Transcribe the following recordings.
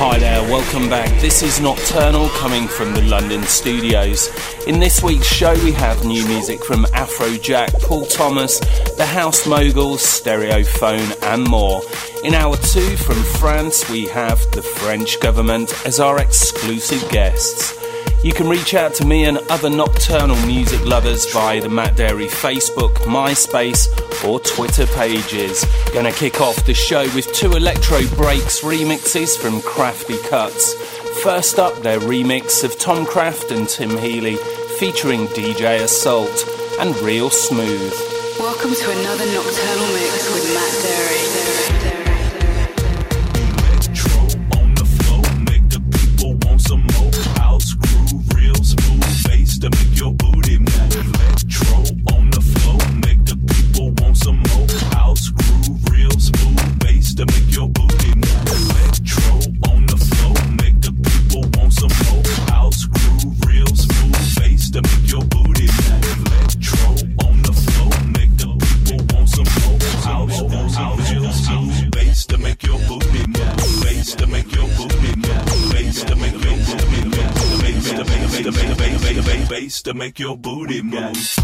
Hi there, welcome back. This is Nocturnal coming from the London studios. In this week's show, we have new music from Afrojack, Paul Thomas, The House Moguls, Stereophone, and more. In hour two from France, we have the French government as our exclusive guests. You can reach out to me and other nocturnal music lovers via the Matt Darey Facebook, MySpace, or Twitter pages. Gonna kick off the show with two Electro Breaks remixes from Crafty Cuts. First up, their remix of Tom Craft and Tim Healy featuring DJ Assault and Real Smooth. Welcome to another Nocturnal your booty move.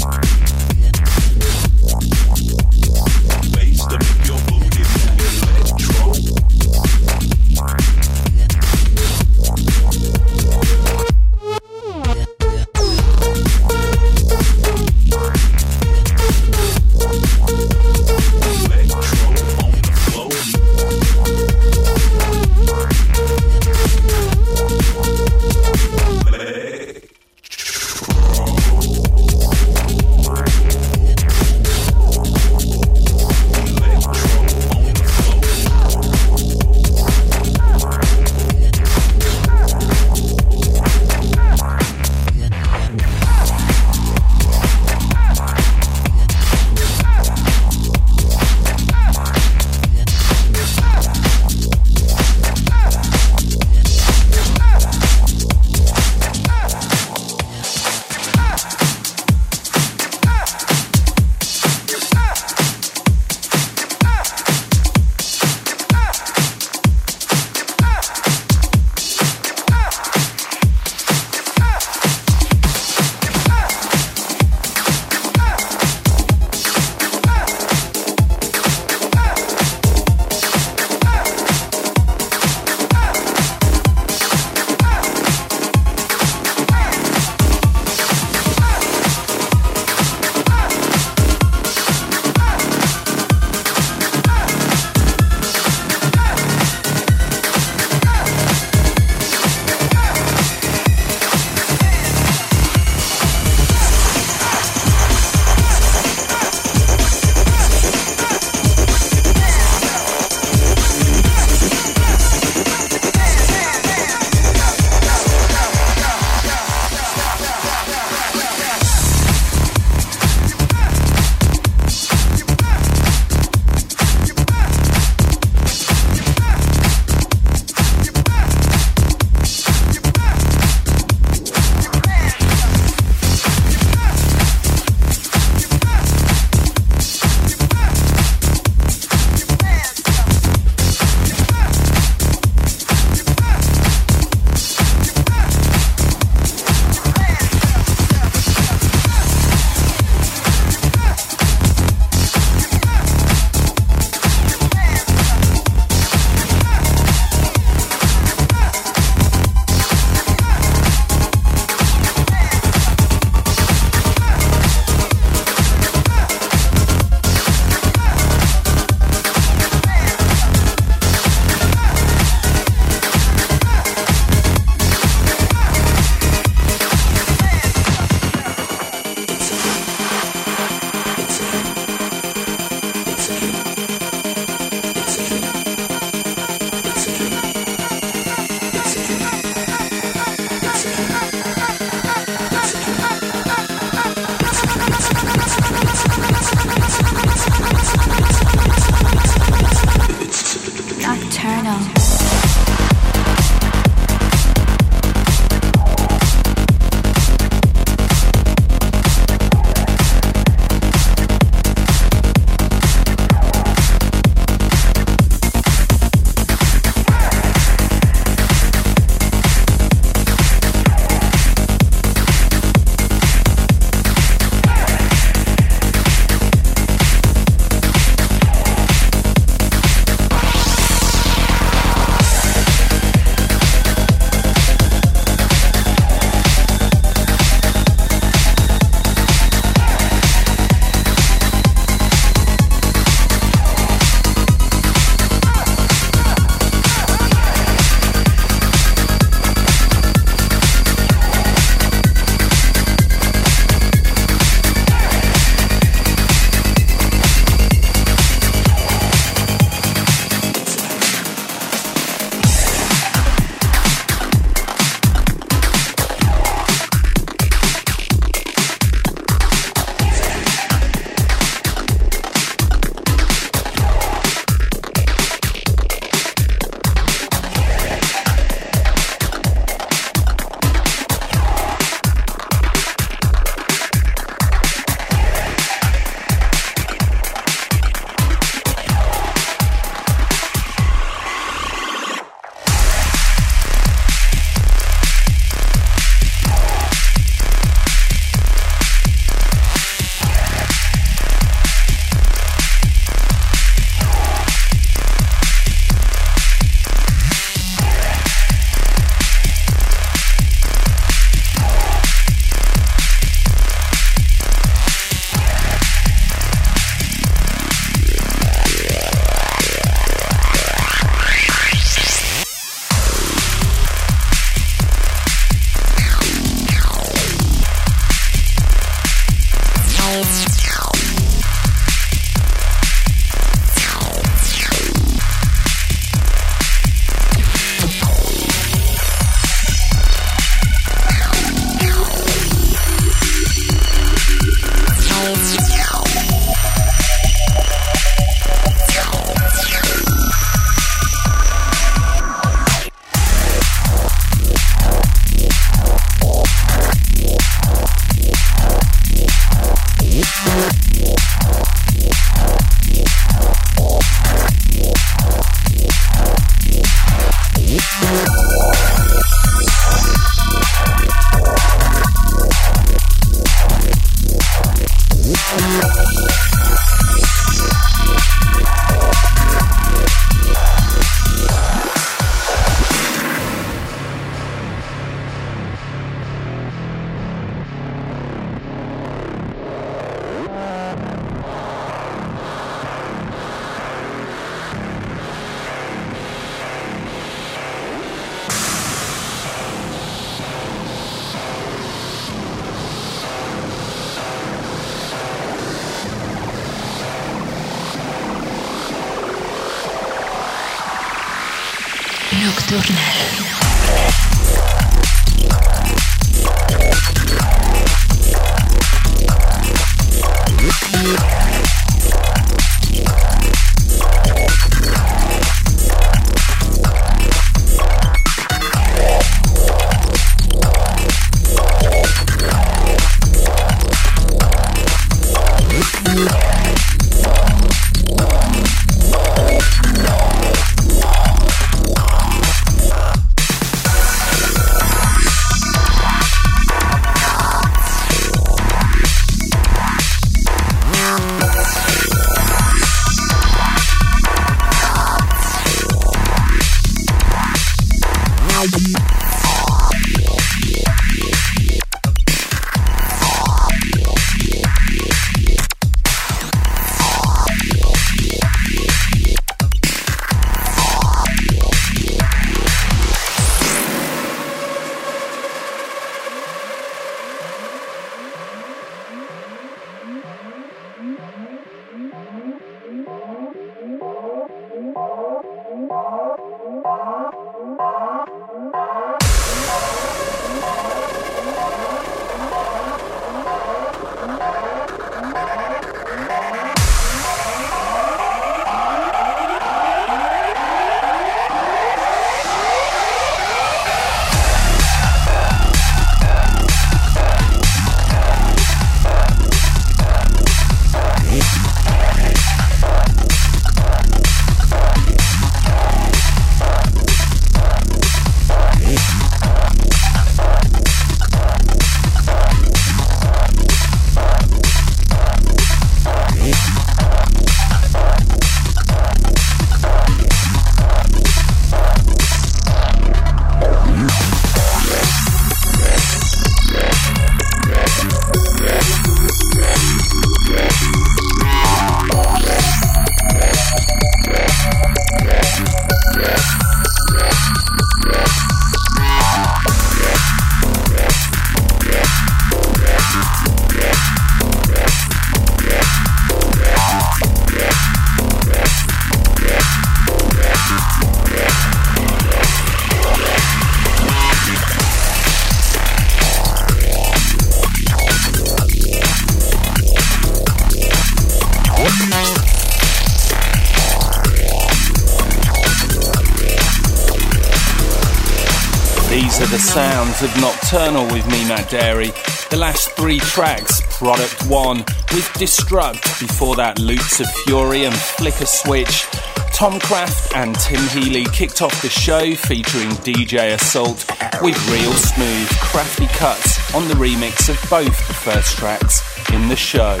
Of Nocturnal with me, Matt Darey. The last three tracks, Product 1 with Destruct, before that Loops of Fury and Flicker Switch. Tom Craft and Tim Healy kicked off the show featuring DJ Assault with real smooth, crafty cuts on the remix of both the first tracks in the show.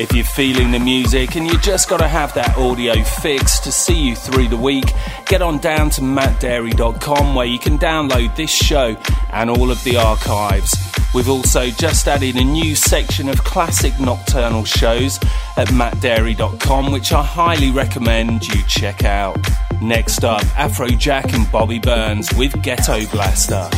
If you're feeling the music and you just got to have that audio fixed to see you through the week, get on down to mattdarey.com where you can download this show and all of the archives. We've also just added a new section of classic nocturnal shows at mattdarey.com, which I highly recommend you check out. Next up, Afrojack and Bobby Burns with Ghetto Blaster.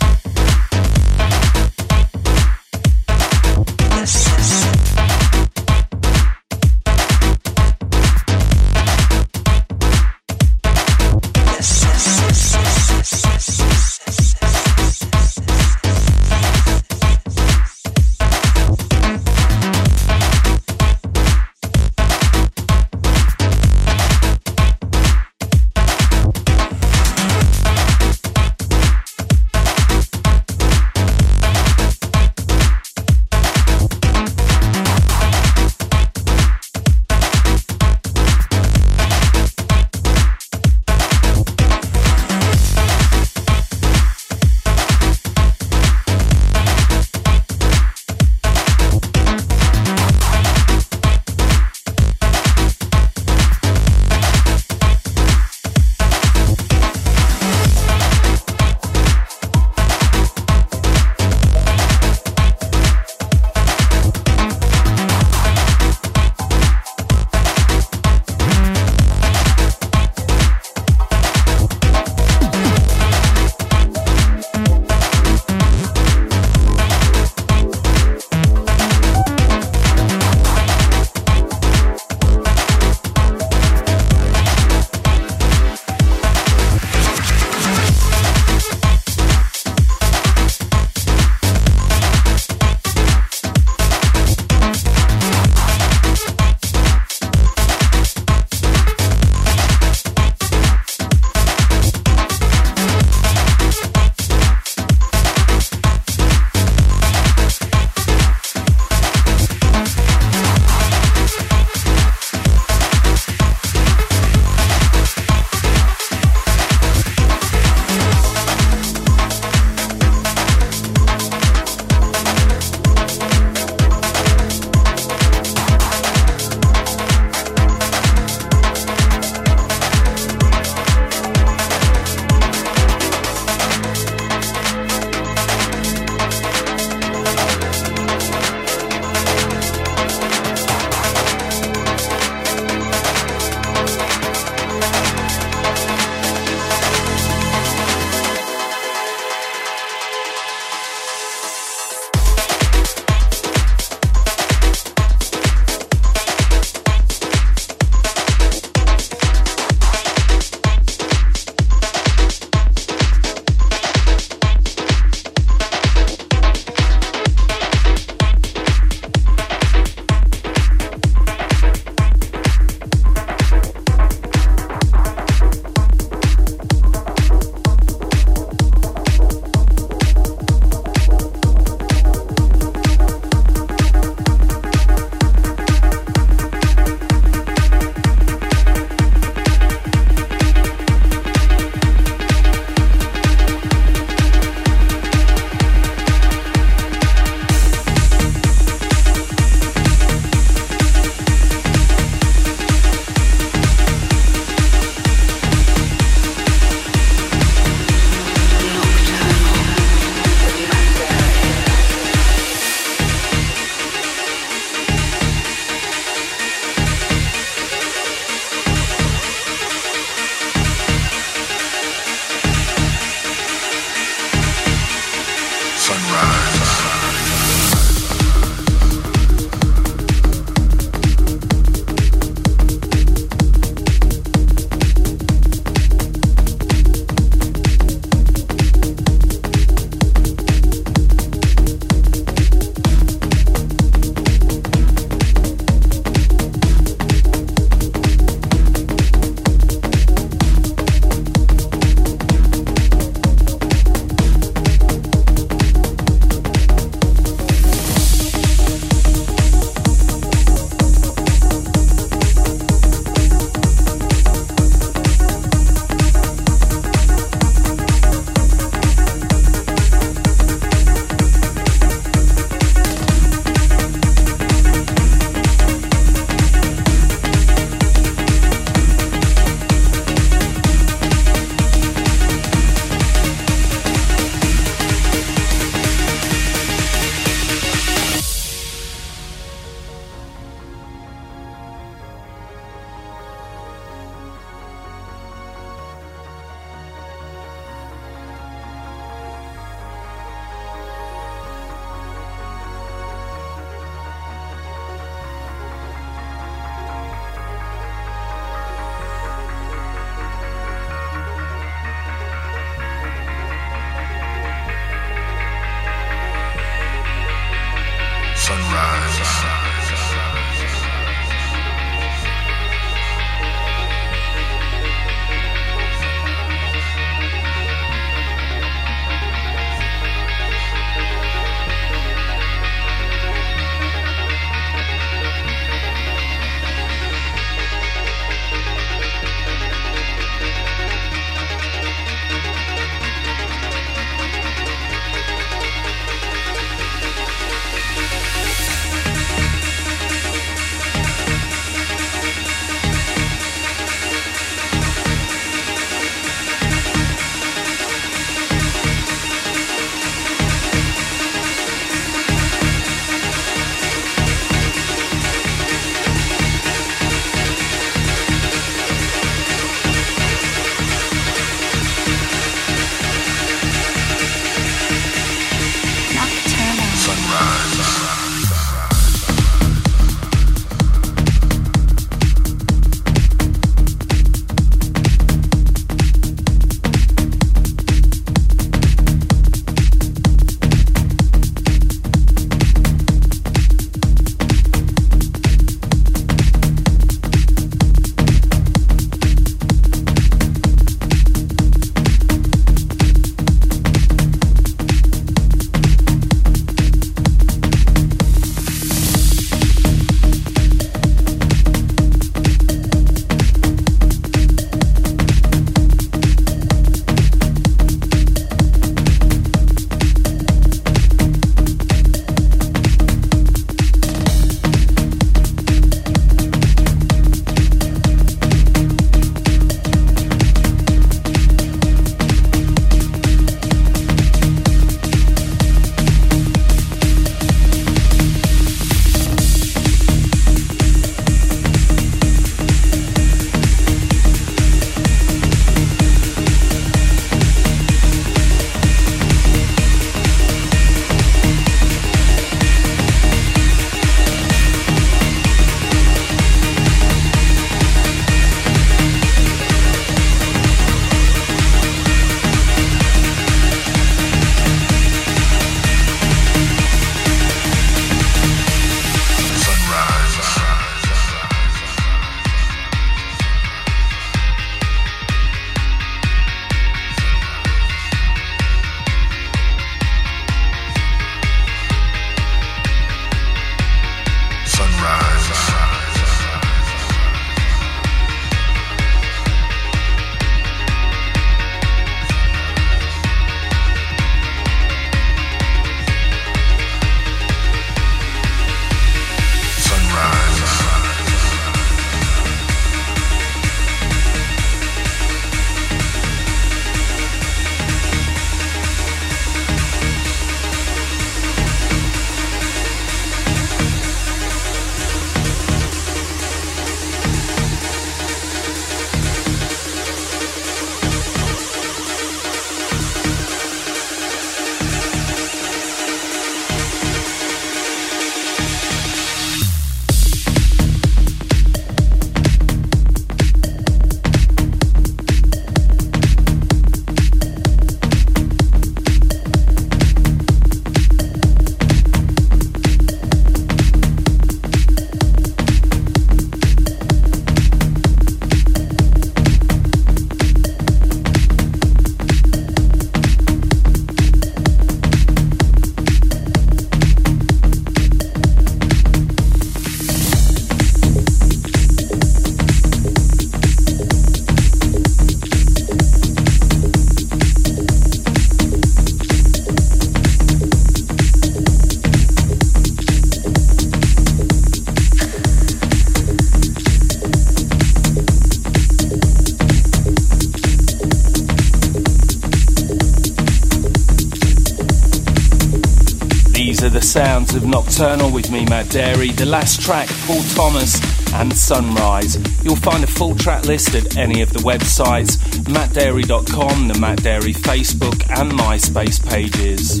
Of Nocturnal with me, Matt Darey. The last track, Paul Thomas and Sunrise. You'll find a full track list at any of the websites, mattdarey.com, the Matt Darey Facebook and MySpace pages.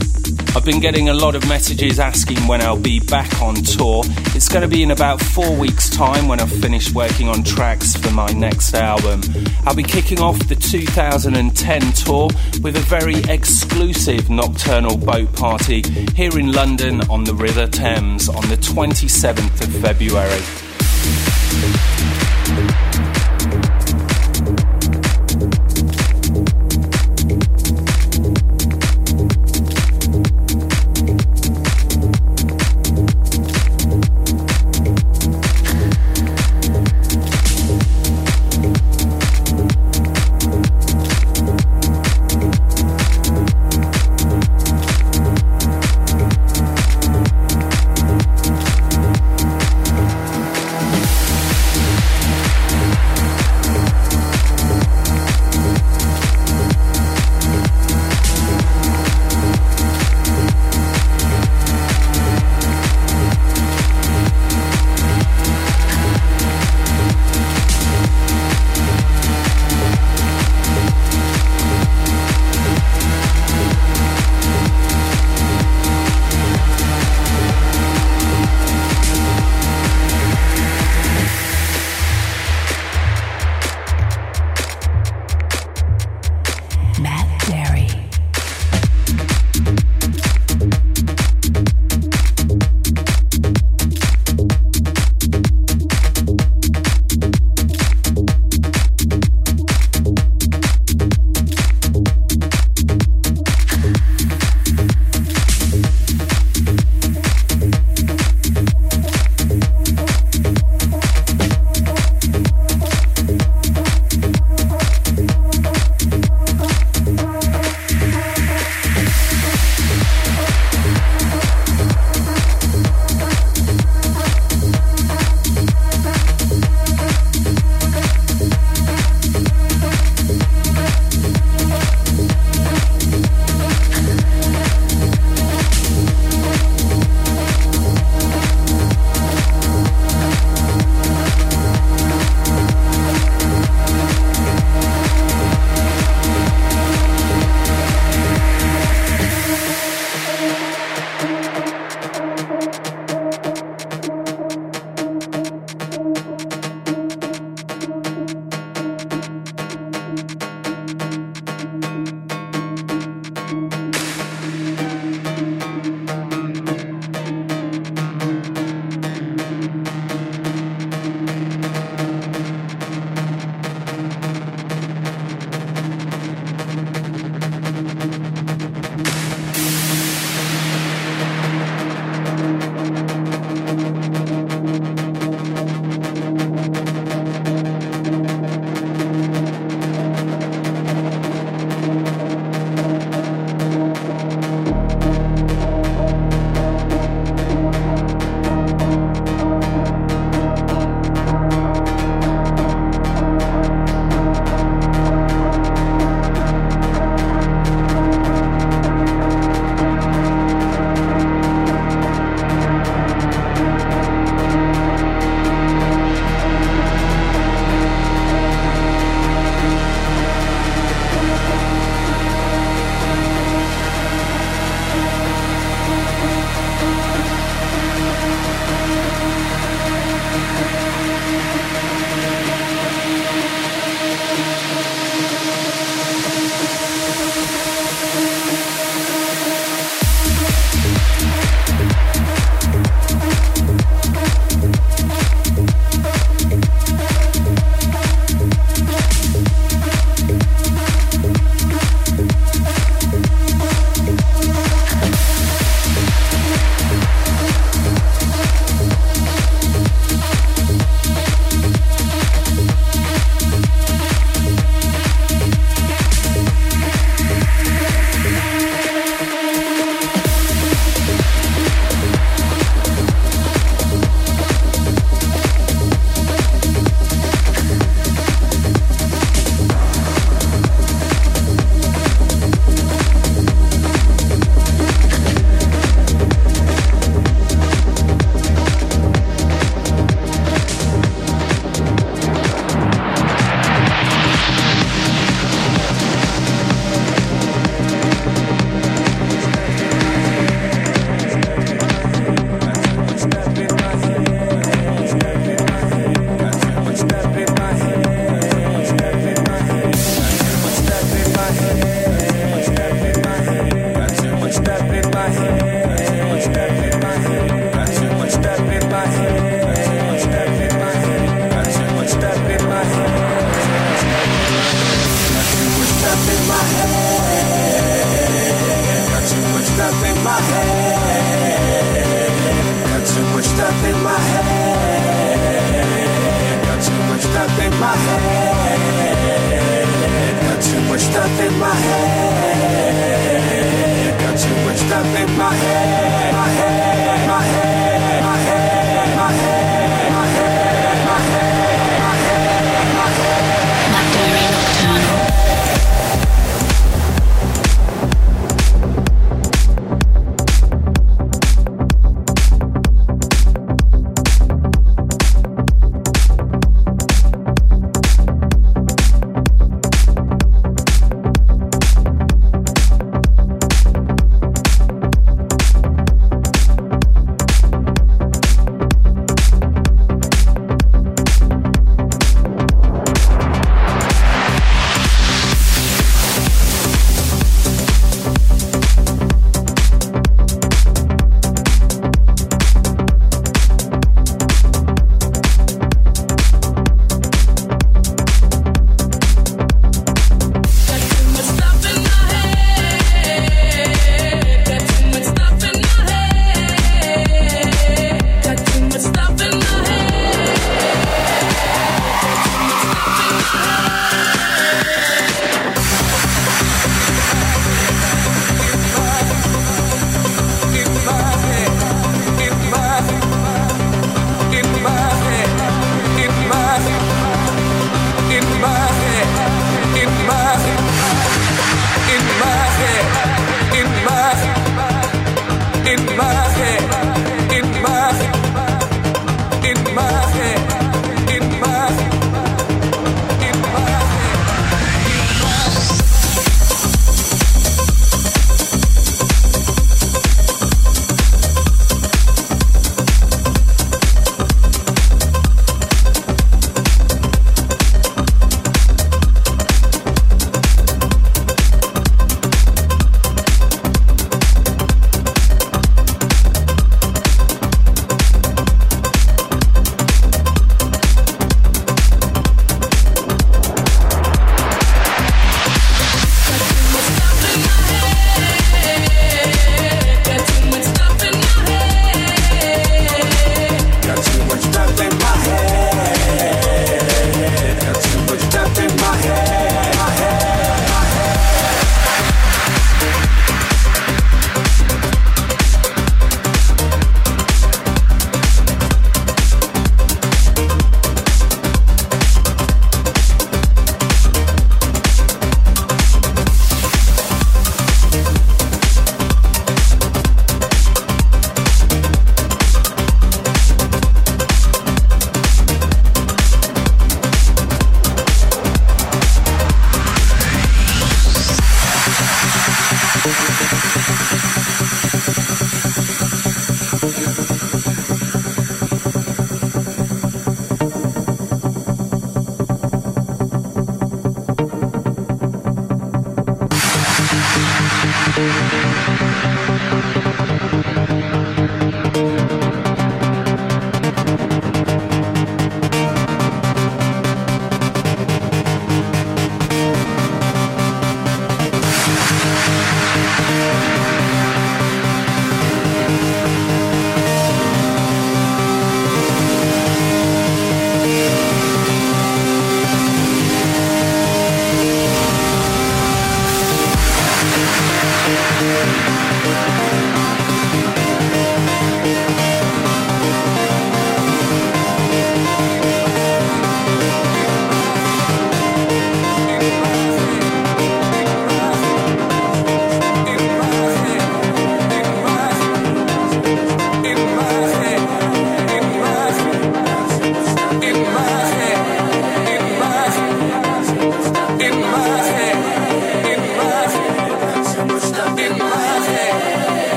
I've been getting a lot of messages asking when I'll be back on tour. It's going to be in about four weeks' time when I've finished working on tracks for my next album. I'll be kicking off the 2010 tour with a very exclusive nocturnal boat party here in London on the River Thames on the 27th of February.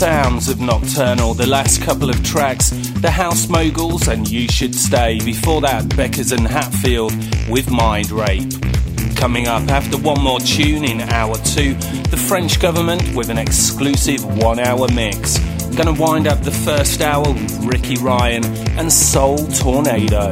Sounds of Nocturnal, the last couple of tracks, The House Moguls and You Should Stay. Before that, Beckers and Hatfield with Mind Rape. Coming up after one more tune in hour two, the French government with an exclusive one hour mix. Gonna wind up the first hour with Ricky Ryan and Soul Tornado.